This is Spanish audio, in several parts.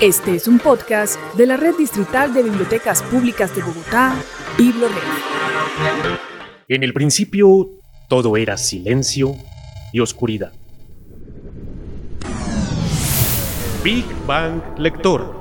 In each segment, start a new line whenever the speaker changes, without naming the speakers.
Este es un podcast de la Red Distrital de Bibliotecas Públicas de Bogotá, BibloRed.
En el principio, todo era silencio y oscuridad. Big Bang Lector.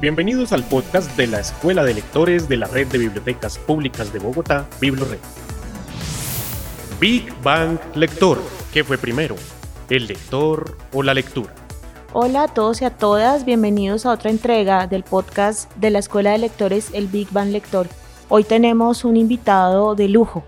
Bienvenidos al podcast de la Escuela de Lectores de la Red de Bibliotecas Públicas de Bogotá, BibloRed. Big Bang Lector. ¿Qué fue primero? ¿El lector o la lectura?
Hola a todos y a todas, bienvenidos a otra entrega del podcast de la Escuela de Lectores El Big Bang Lector. Hoy tenemos un invitado de lujo.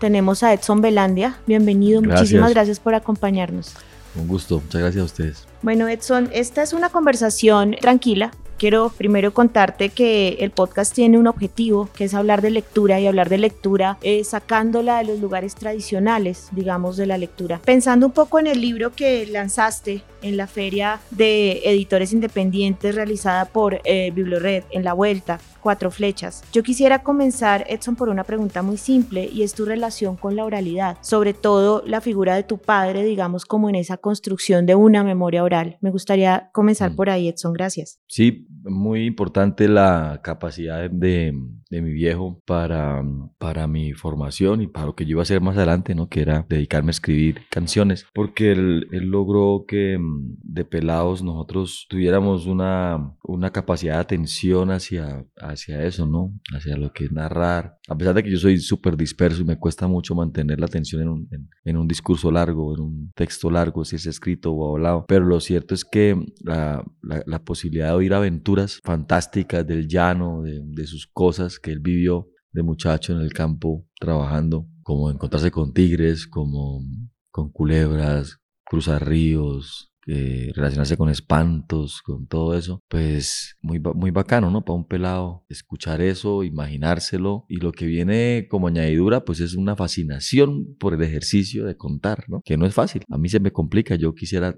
Tenemos a Edson Belandia. Bienvenido, muchísimas gracias por acompañarnos.
Un gusto, muchas gracias a ustedes.
Bueno, Edson, esta es una conversación tranquila, quiero primero contarte que el podcast tiene un objetivo, que es hablar de lectura y hablar de lectura eh, sacándola de los lugares tradicionales, digamos, de la lectura. Pensando un poco en el libro que lanzaste en la feria de editores independientes realizada por eh, Biblored en la vuelta, Cuatro Flechas. Yo quisiera comenzar, Edson, por una pregunta muy simple y es tu relación con la oralidad, sobre todo la figura de tu padre, digamos, como en esa construcción de una memoria oral. Me gustaría comenzar mm. por ahí, Edson, gracias.
Sí, muy importante la capacidad de, de, mi viejo para, para mi formación y para lo que yo iba a hacer más adelante, ¿no? Que era dedicarme a escribir canciones, porque él, él logró que mm, de pelados nosotros tuviéramos una, una capacidad de atención hacia, hacia eso, ¿no? Hacia lo que es narrar. A pesar de que yo soy súper disperso y me cuesta mucho mantener la atención en un, en, un discurso largo, en un texto largo, si es escrito o hablado, pero lo cierto es que la, la, la posibilidad de oír aventuras fantásticas del llano, de, sus cosas que él vivió de muchacho en el campo trabajando, como encontrarse con tigres, como con culebras, cruzar ríos, relacionarse con espantos, con todo eso, pues muy, muy bacano, ¿no? Para un pelado escuchar eso, imaginárselo y lo que viene como añadidura, pues es una fascinación por el ejercicio de contar, ¿no? Que no es fácil. A mí se me complica, yo quisiera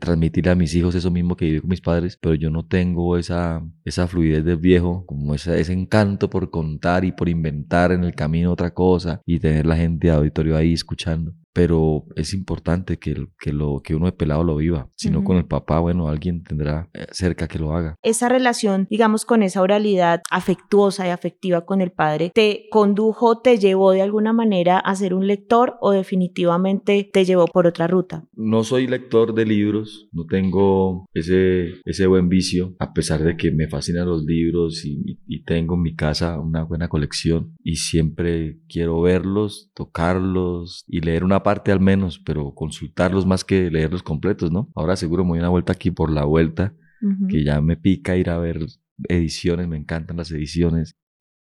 transmitirle a mis hijos eso mismo que viví con mis padres, pero yo no tengo esa, esa fluidez del viejo, como ese, ese encanto por contar y por inventar en el camino otra cosa y tener la gente de auditorio ahí escuchando pero es importante que, que, lo, que uno de pelado lo viva. Si no con el papá, bueno, alguien tendrá eh, cerca que lo haga.
Esa relación, digamos, con esa oralidad afectuosa y afectiva con el padre, ¿te condujo, te llevó de alguna manera a ser un lector o definitivamente te llevó por otra ruta?
No soy lector de libros, no tengo ese, ese buen vicio, a pesar de que me fascinan los libros y, y tengo en mi casa una buena colección y siempre quiero verlos, tocarlos y leer una parte al menos, pero consultarlos más que leerlos completos, ¿no? Ahora seguro me voy una vuelta aquí por la vuelta, que ya me pica ir a ver ediciones, me encantan las ediciones.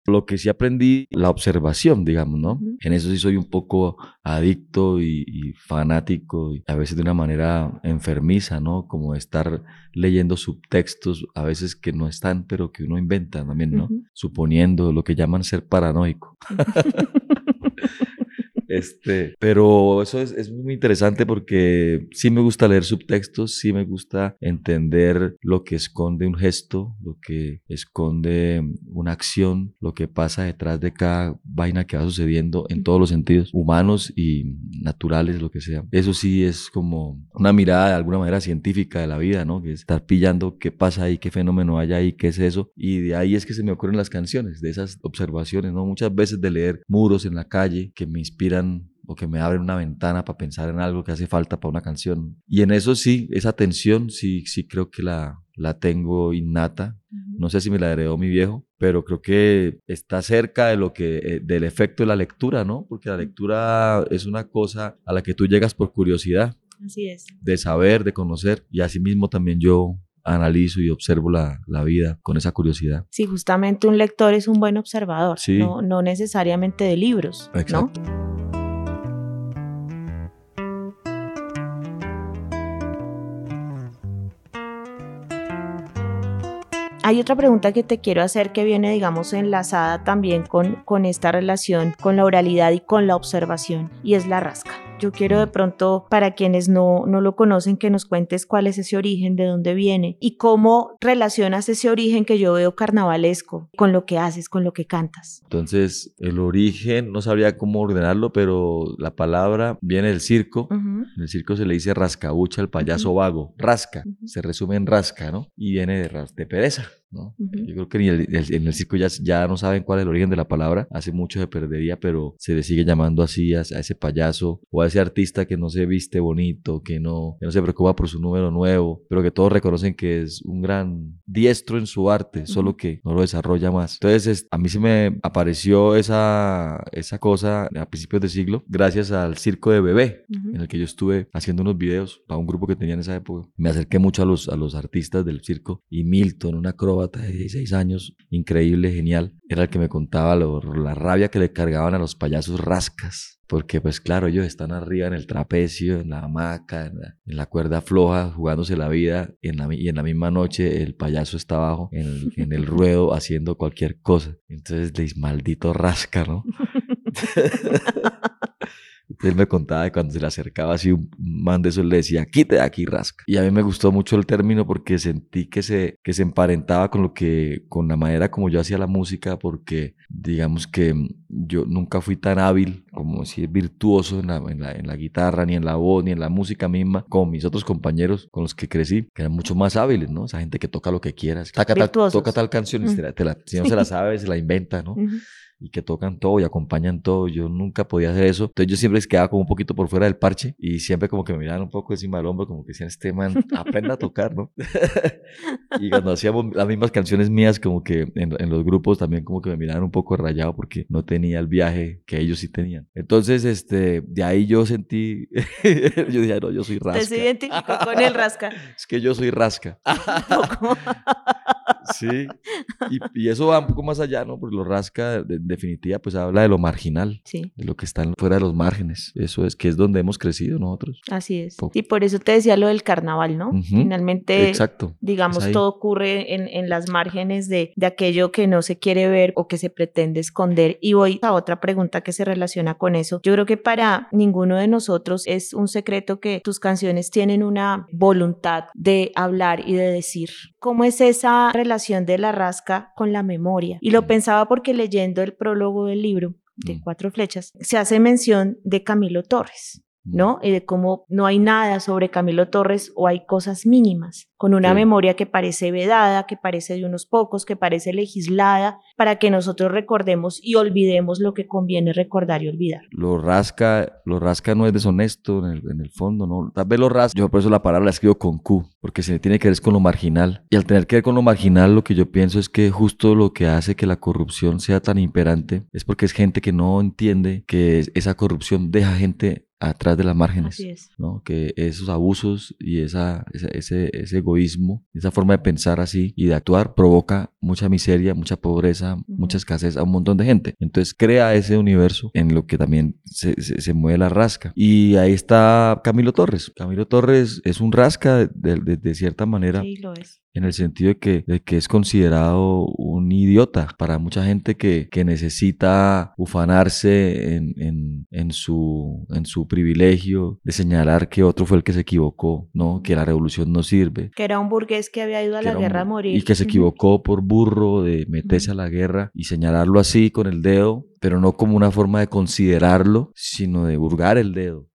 Lo que sí aprendí, la observación, digamos, ¿no? En eso sí soy un poco adicto y, fanático, y a veces de una manera enfermiza, ¿no? Como estar leyendo subtextos, a veces que no están, pero que uno inventa también, ¿no? Suponiendo lo que llaman ser paranoico. Este, pero eso es, es, muy interesante porque sí me gusta leer subtextos, sí me gusta entender lo que esconde un gesto, lo que esconde una acción, lo que pasa detrás de cada vaina que va sucediendo en todos los sentidos, humanos y naturales, lo que sea. Eso sí es como una mirada de alguna manera científica de la vida, ¿no? Que es estar pillando qué pasa ahí, qué fenómeno hay ahí, qué es eso. Y de ahí es que se me ocurren las canciones, de esas observaciones, ¿no? Muchas veces de leer muros en la calle que me inspiran o que me abren una ventana para pensar en algo que hace falta para una canción. Y en eso sí, esa tensión sí, sí creo que la, la tengo innata. No sé si me la heredó mi viejo, pero creo que está cerca de lo que, eh, del efecto de la lectura, ¿no? Porque la lectura es una cosa a la que tú llegas por curiosidad.
Así es.
De saber, de conocer. Y asimismo también yo analizo y observo la, la, vida con esa curiosidad.
Sí, justamente un lector es un buen observador, no, no, necesariamente de libros. Exacto. Hay otra pregunta que te quiero hacer que viene, digamos, enlazada también con, con esta relación, con la oralidad y con la observación, y es la rasca. Yo quiero de pronto, para quienes no, no lo conocen, que nos cuentes cuál es ese origen, de dónde viene y cómo relacionas ese origen que yo veo carnavalesco con lo que haces, con lo que cantas.
Entonces, el origen, no sabría cómo ordenarlo, pero la palabra viene del circo. En el circo se le dice rascabucha al payaso vago. Rasca, se resume en rasca, ¿no? Y viene de, de pereza. Yo creo que en el circo ya, ya no saben cuál es el origen de la palabra, hace mucho se perdería, pero se le sigue llamando así a, ese payaso o a ese artista que no se viste bonito, que no, no se preocupa por su número nuevo, pero que todos reconocen que es un gran diestro en su arte, solo que no lo desarrolla más. Entonces, a mí se me apareció esa, esa cosa a principios de siglo gracias al circo de bebé, en el que yo estuve haciendo unos videos para un grupo que tenía en esa época. Me acerqué mucho a los, a los artistas del circo y Milton, una acróbata de 16 años, increíble, genial, era el que me contaba la rabia que le cargaban a los payasos rascas. Porque pues claro, ellos están arriba en el trapecio, en la hamaca, en la, cuerda floja, jugándose la vida y en la, y en la misma noche el payaso está abajo en el, en el ruedo haciendo cualquier cosa. Entonces, les maldito rasca, ¿no? Él me contaba que cuando se le acercaba así un man de eso, le decía, quite de aquí, rasca. Y a mí me gustó mucho el término porque sentí que se, que se emparentaba con lo que, con la manera como yo hacía la música, porque digamos que yo nunca fui tan hábil, como decir, virtuoso en la, en la, guitarra, ni en la voz, ni en la música misma, como mis otros compañeros con los que crecí, que eran mucho más hábiles, ¿no? Esa gente que toca lo que quieras. Toca, tal, toca tal canción, y si no se la sabe, se la inventa, ¿no? Y que tocan todo y acompañan todo. Yo nunca podía hacer eso. Entonces yo siempre quedaba como un poquito por fuera del parche y siempre como que me miraban un poco encima del hombro, como que decían, este man aprenda a tocar, ¿no? y cuando hacíamos las mismas canciones mías, como que en, los grupos también como que me miraban un poco rayado porque no tenía el viaje que ellos sí tenían. Entonces, este, de ahí yo sentí, yo dije, no, yo soy rasca.
Te identificó con el rasca.
es que yo soy rasca. Sí, y, eso va un poco más allá, ¿no? Porque lo rasca, de, definitiva, pues habla de lo marginal, de lo que está fuera de los márgenes. Eso es que es donde hemos crecido nosotros.
Así es. Y por eso te decía lo del carnaval, ¿no? Finalmente,
Exacto.
digamos, todo ocurre en, en las márgenes de, de aquello que no se quiere ver o que se pretende esconder. Y voy a otra pregunta que se relaciona con eso. Yo creo que para ninguno de nosotros es un secreto que tus canciones tienen una voluntad de hablar y de decir. ¿Cómo es esa relación de la rasca con la memoria? Y lo pensaba porque leyendo el prólogo del libro de mm. Cuatro Flechas, se hace mención de Camilo Torres. ¿No? Y de cómo no hay nada sobre Camilo Torres o hay cosas mínimas, con una memoria que parece vedada, que parece de unos pocos, que parece legislada, para que nosotros recordemos y olvidemos lo que conviene recordar y olvidar.
Lo rasca, lo rasca no es deshonesto en el, en el fondo, ¿no? Tal vez lo rasca, yo por eso la palabra la escribo con Q, porque se tiene que ver con lo marginal. Y al tener que ver con lo marginal, lo que yo pienso es que justo lo que hace que la corrupción sea tan imperante es porque es gente que no entiende que esa corrupción deja gente atrás de las márgenes, ¿no? Que esos abusos y esa, ese, ese, egoísmo, esa forma de pensar así y de actuar provoca mucha miseria, mucha pobreza, mucha escasez a un montón de gente. Entonces crea ese universo en lo que también se, se, mueve la rasca. Y ahí está Camilo Torres. Camilo Torres es un rasca de, de, de cierta manera.
Sí, lo es
en el sentido de que, de que es considerado un idiota para mucha gente que, que necesita ufanarse en, en, en, su, en su privilegio de señalar que otro fue el que se equivocó, ¿no? que la revolución no sirve.
Que era un burgués que había ido a la guerra a morir.
Y que se equivocó por burro de meterse a la guerra y señalarlo así con el dedo, pero no como una forma de considerarlo, sino de burgar el dedo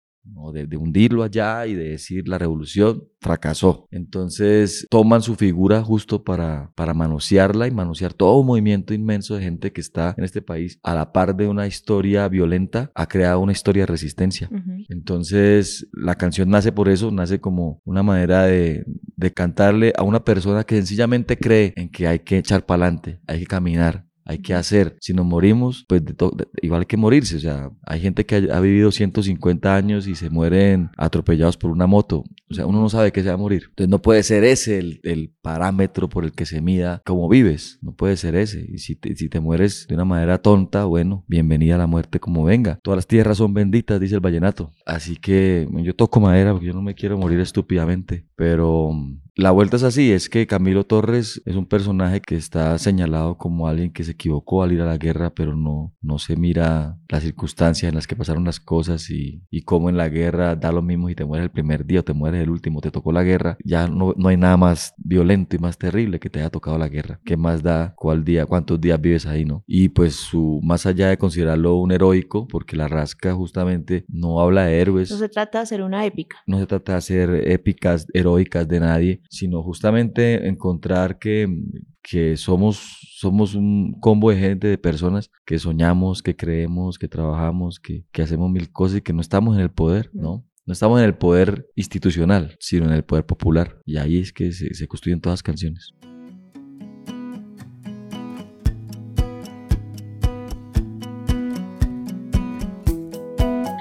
de, hundirlo allá y de decir la revolución fracasó. Entonces toman su figura justo para, para manosearla y manosear todo un movimiento inmenso de gente que está en este país a la par de una historia violenta, ha creado una historia de resistencia. Entonces la canción nace por eso, nace como una manera de, de cantarle a una persona que sencillamente cree en que hay que echar para adelante, hay que caminar, hay que hacer. Si nos morimos, pues igual que morirse. O sea, hay gente que ha, vivido 150 años y se mueren atropellados por una moto. O sea, uno no sabe que se va a morir. Entonces no puede ser ese el, parámetro por el que se mida cómo vives. No puede ser ese. Y si te, si te mueres de una manera tonta, bueno, bienvenida a la muerte como venga. Todas las tierras son benditas, dice el vallenato. Así que yo toco madera porque yo no me quiero morir estúpidamente. Pero la vuelta es así, es que Camilo Torres es un personaje que está señalado como alguien que se equivocó al ir a la guerra, pero no, no se mira las circunstancias en las que pasaron las cosas y, y cómo en la guerra da lo mismo si te mueres el primer día o te mueres el último, te tocó la guerra, ya no, no hay nada más violento y más terrible que te haya tocado la guerra. ¿Qué más da cuál día, cuántos días vives ahí, no? Y pues su, más allá de considerarlo un heroico, porque la rasca justamente no habla de héroes.
No se trata de hacer una épica.
No se trata de hacer épicas, heroicas de nadie, sino justamente encontrar que, que somos, somos un combo de gente, de personas que soñamos, que creemos, que trabajamos, que, que hacemos mil cosas y que no estamos en el poder, ¿no? No estamos en el poder institucional, sino en el poder popular. Y ahí es que se, se construyen todas las canciones.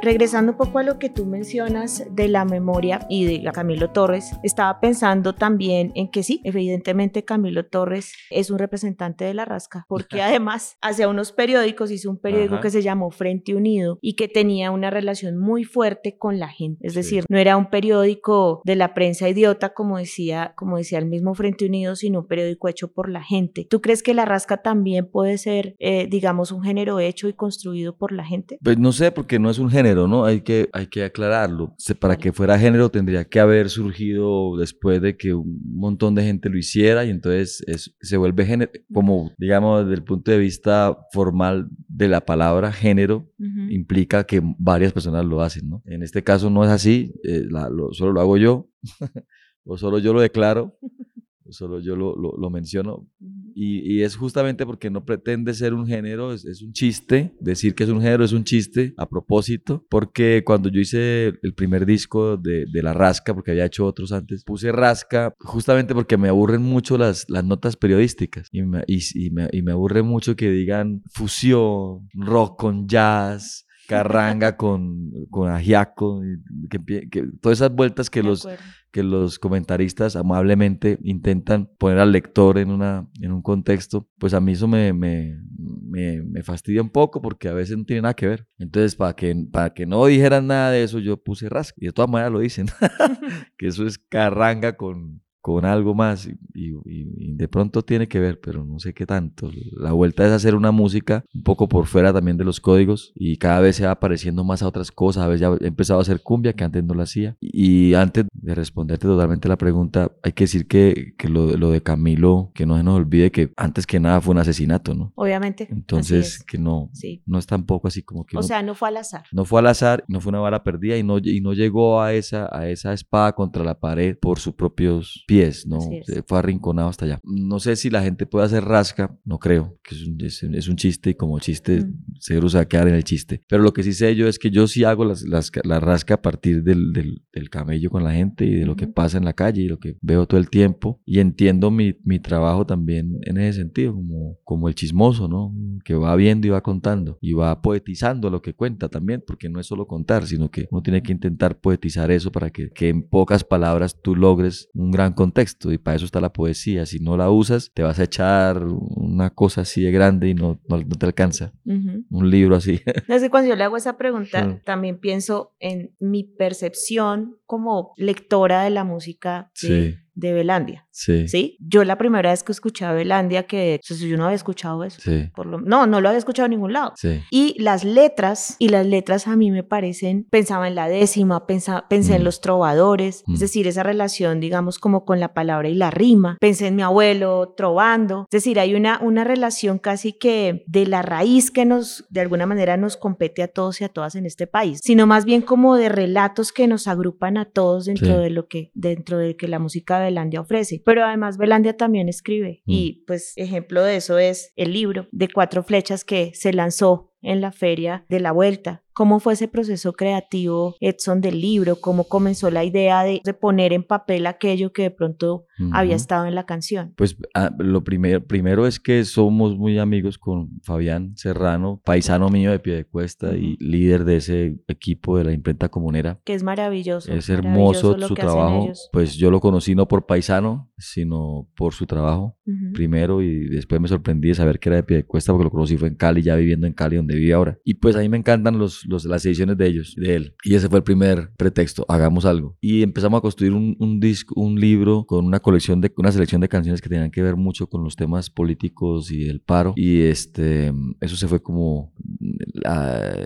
Regresando un poco a lo que tú mencionas de la memoria y de Camilo Torres, estaba pensando también en que sí, evidentemente Camilo Torres es un representante de la rasca, porque además hace unos periódicos, hizo un periódico
Ajá.
que se llamó Frente Unido y que tenía una relación muy fuerte con la gente, es
Sí.
decir, no era un periódico de la prensa idiota como decía, como decía el mismo Frente Unido, sino un periódico hecho por la gente. ¿Tú crees que la rasca también puede ser, eh, digamos, un género hecho y construido por la gente?
Pues no sé, porque no es un género, ¿no? Hay que, hay que aclararlo. Para que fuera género tendría que haber surgido después de que un montón de gente lo hiciera y entonces es- se vuelve género, como digamos desde el punto de vista formal de la palabra género, implica que varias personas lo hacen, ¿no? En este caso no es así, eh, la- lo- solo lo hago yo, o solo yo lo declaro, solo yo lo, lo- lo menciono, y, y es justamente porque no pretende ser un género, es, es un chiste. Decir que es un género es un chiste a propósito. Porque cuando yo hice el primer disco de, de La Rasca, porque había hecho otros antes, puse Rasca justamente porque me aburren mucho las, las notas periodísticas. Y me, y, y me, y me aburre mucho que digan fusión, rock con jazz. Carranga con, con ajiaco, que, todas esas vueltas que los, que los comentaristas amablemente intentan poner al lector en, una, en un contexto, pues a mí eso me, me, me, me fastidia un poco porque a veces no tiene nada que ver. Entonces, para que, para que no dijeran nada de eso, yo puse rasca. Y de todas maneras lo dicen, que eso es carranga con, con algo más y, y- y de pronto tiene que ver, pero no sé qué tanto. La vuelta es hacer una música un poco por fuera también de los códigos y cada vez se va pareciendo más a otras cosas. A veces ya he empezado a hacer cumbia que antes no la hacía. Y antes de responderte totalmente la pregunta, hay que decir que, que lo, lo de Camilo, que no se nos olvide que antes que nada fue un asesinato, ¿no?
Obviamente.
Entonces,
es.
que no,
Sí.
no es tampoco así como que...
O
uno-
sea, no fue al azar.
no fue al azar, no fue una bala perdida y no, y no llegó a esa, a esa espada contra la pared por sus propios pies, ¿no? Se Fue arrinconado hasta allá. No sé si la gente puede hacer rasca, no creo, que es un, es, un- es un chiste y como chiste
Mm.
seguro se va a quedar en el chiste. Pero lo que sí sé yo es que yo sí hago las, las- la rasca a partir del, del- del camello con la gente y de lo que pasa en la calle y lo que veo todo el tiempo y entiendo mi, mi trabajo también en ese sentido, como, como el chismoso, ¿no? Que va viendo y va contando y va poetizando lo que cuenta también, porque no es solo contar, sino que uno tiene que intentar poetizar eso para que, que en pocas palabras tú logres un gran contexto y para eso está la poesía. Si no la usas, te vas a echar una cosa así de grande y no, no, no te alcanza. Un libro así.
No sé, cuando yo le hago esa pregunta, también pienso en mi percepción como lectora de la música de,
Sí.
De Belandia.
Sí.
¿Sí? Yo la primera vez que escuché a Belandia, que o sea, yo no había escuchado eso.
Sí.
Por lo, no, no lo había escuchado en ningún lado.
Sí.
Y las letras, y las letras a mí me parecen, pensaba en la décima, pensa- pensé en
Mm.
los trovadores,
Mm.
es decir, esa relación, digamos, como con la palabra y la rima. Pensé en mi abuelo trovando, es decir, hay una, una relación casi que de la raíz que nos, de alguna manera, nos compete a todos y a todas en este país, sino más bien como de relatos que nos agrupan a todos dentro de lo que, dentro de que la música Belandia ofrece. Pero además Belandia también escribe,
Mm.
y pues ejemplo de eso es el libro de cuatro flechas que se lanzó en la feria de la vuelta. ¿Cómo fue ese proceso creativo, Edson, del libro? ¿Cómo comenzó la idea de, de poner en papel aquello que de pronto había estado en la canción?
Pues ah, lo primero, primero es que somos muy amigos con Fabián Serrano, paisano mío de Piedecuesta y líder de ese equipo de la imprenta comunera.
Que es maravilloso.
Es hermoso su trabajo. Pues yo lo conocí no por paisano, sino por su trabajo primero y después me sorprendí de saber que era de Piedecuesta porque lo conocí fue en Cali, ya viviendo en Cali donde vive ahora. Y pues a mí me encantan los, los, los, las ediciones de ellos, de él. Y ese fue el primer pretexto, hagamos algo. Y empezamos a construir un, un disco, un libro con una colección de, una selección de canciones que tenían que ver mucho con los temas políticos y el paro. Y este, eso se fue como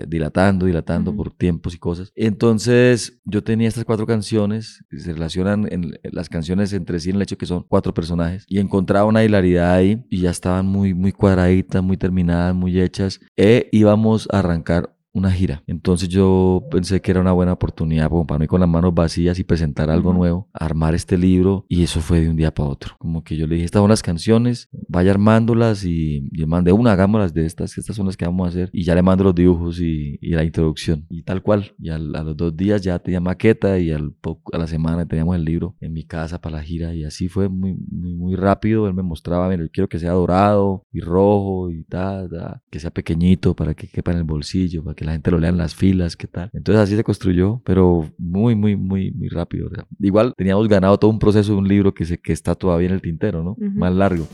dilatando, dilatando por tiempos y cosas. Entonces yo tenía estas cuatro canciones que se relacionan en, las canciones entre sí en el hecho que son cuatro personajes y encontraba una hilaridad ahí y ya estaban muy, muy cuadraditas, muy terminadas, muy hechas. E íbamos a arrancar una gira. Entonces yo pensé que era una buena oportunidad como para mí con las manos vacías y presentar algo nuevo, armar este libro y eso fue de un día para otro. Como que yo le dije, estas son las canciones, vaya armándolas y, y mandé una, hagámoslas de estas, estas son las que vamos a hacer y ya le mando los dibujos y, la introducción y tal cual. Y a los dos días ya tenía maqueta y al poco, a la semana teníamos el libro en mi casa para la gira y así fue muy, muy, muy rápido. Él me mostraba, mira, yo quiero que sea dorado y rojo y tal, que sea pequeñito para que quepa en el bolsillo, para que la gente lo lea en las filas, qué tal. Entonces así se construyó, pero muy, muy, muy, muy rápido. igual teníamos ganado todo un proceso de un libro que, se, que está todavía en el tintero, ¿no? Más largo.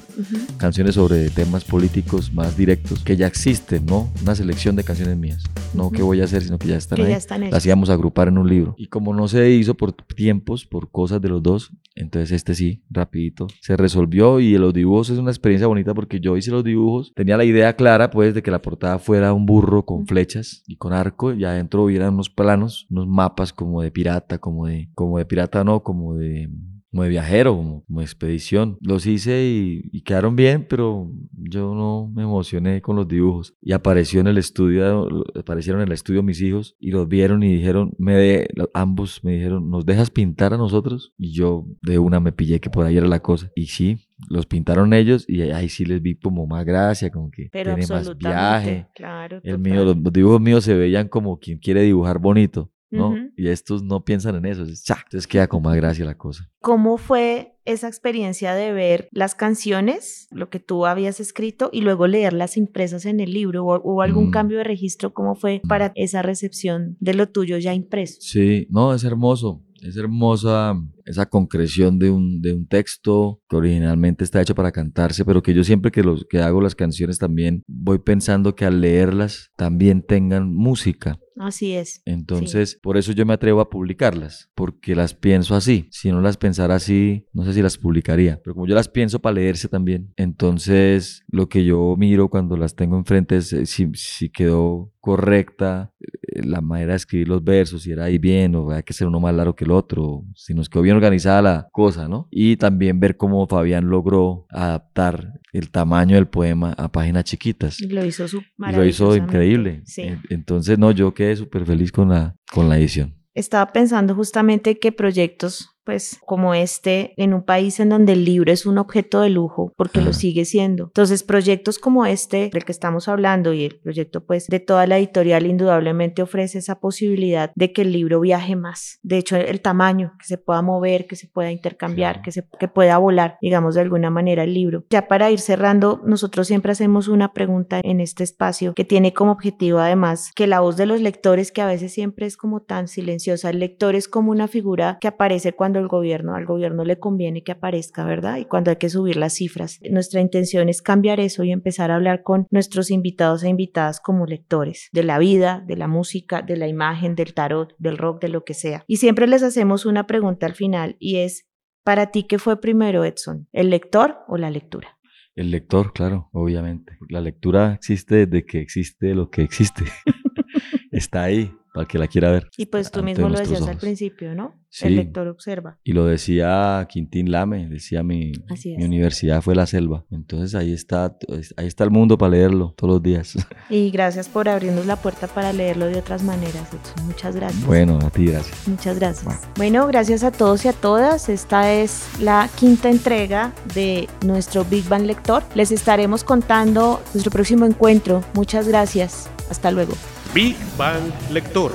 Canciones sobre temas políticos más directos, que ya existen, ¿no? Una selección de canciones mías. No que voy a hacer, sino que ya están ahí. las íbamos a agrupar en un libro. Y como no se hizo por tiempos, por cosas de los dos, entonces este sí, rapidito, se resolvió y los dibujos es una experiencia bonita porque yo hice los dibujos, tenía la idea clara pues de que la portada fuera un burro con flechas y con arco y adentro hubieran unos planos, unos mapas como de pirata, como de, como de pirata no, como de como de viajero, como, como expedición. Los hice y, quedaron bien, pero yo no me emocioné con los dibujos. Y apareció en el estudio, aparecieron en el estudio mis hijos y los vieron y dijeron, me ambos me dijeron, ¿nos dejas pintar a nosotros? Y yo de una me pillé que por ahí era la cosa. Y sí, los pintaron ellos y ahí sí les vi como más gracia, como que tiene más viaje.
Claro,
el mío, los, dibujos míos se veían como quien quiere dibujar bonito. ¿No? Y estos no piensan en eso, entonces queda con más gracia la cosa.
¿Cómo fue esa experiencia de ver las canciones, lo que tú habías escrito, y luego leerlas impresas en el libro? ¿Hubo, algún mm. cambio de registro? ¿Cómo fue mm. para esa recepción de lo tuyo ya impreso?
Sí, no, es hermoso. Es hermosa esa concreción de un, de un texto que originalmente está hecho para cantarse, pero que yo siempre que, los, que hago las canciones también voy pensando que al leerlas también tengan música.
Así es.
Entonces, por eso yo me atrevo a publicarlas, porque las pienso así. Si no las pensara así, no sé si las publicaría, pero como yo las pienso para leerse también, entonces lo que yo miro cuando las tengo enfrente es eh, si, quedó correcta eh, la manera de escribir los versos, si era ahí bien o hay que ser uno más largo que el otro, si nos quedó bien organizada la cosa, ¿no? Y también ver cómo Fabián logró adaptar el tamaño del poema a páginas chiquitas.
Y lo hizo su
Lo hizo increíble. Entonces, no, yo quedé súper feliz con la, con la edición.
Estaba pensando justamente qué proyectos pues como este en un país en donde el libro es un objeto de lujo porque lo sigue siendo. Entonces proyectos como este del que estamos hablando y el proyecto pues de toda la editorial indudablemente ofrece esa posibilidad de que el libro viaje más. De hecho el tamaño, que se pueda mover, que se pueda intercambiar, que, se, que pueda volar, digamos de alguna manera el libro. Ya para ir cerrando, nosotros siempre hacemos una pregunta en este espacio que tiene como objetivo además que la voz de los lectores que a veces siempre es como tan silenciosa, el lector es como una figura que aparece cuando el gobierno, al gobierno le conviene que aparezca, ¿verdad? Y cuando hay que subir las cifras. Nuestra intención es cambiar eso y empezar a hablar con nuestros invitados e invitadas como lectores de la vida, de la música, de la imagen, del tarot, del rock, de lo que sea. Y siempre les hacemos una pregunta al final y es, ¿para ti qué fue primero, Edson? ¿El lector o la lectura?
El lector, claro, obviamente. La lectura existe desde que existe lo que existe. Está ahí para que la quiera ver.
Y pues tú mismo lo decías al principio, ¿no? el lector observa.
Y lo decía Quintín Lame, decía mi, mi universidad fue la selva. Entonces ahí está, ahí está el mundo para leerlo todos los días.
Y gracias por abrirnos la puerta para leerlo de otras maneras. Muchas gracias.
Bueno, a ti gracias.
Muchas gracias. Bueno. gracias a todos y a todas. Esta es la quinta entrega de nuestro Big Bang Lector. Les estaremos contando nuestro próximo encuentro. Muchas gracias. Hasta luego.
Big Bang Lector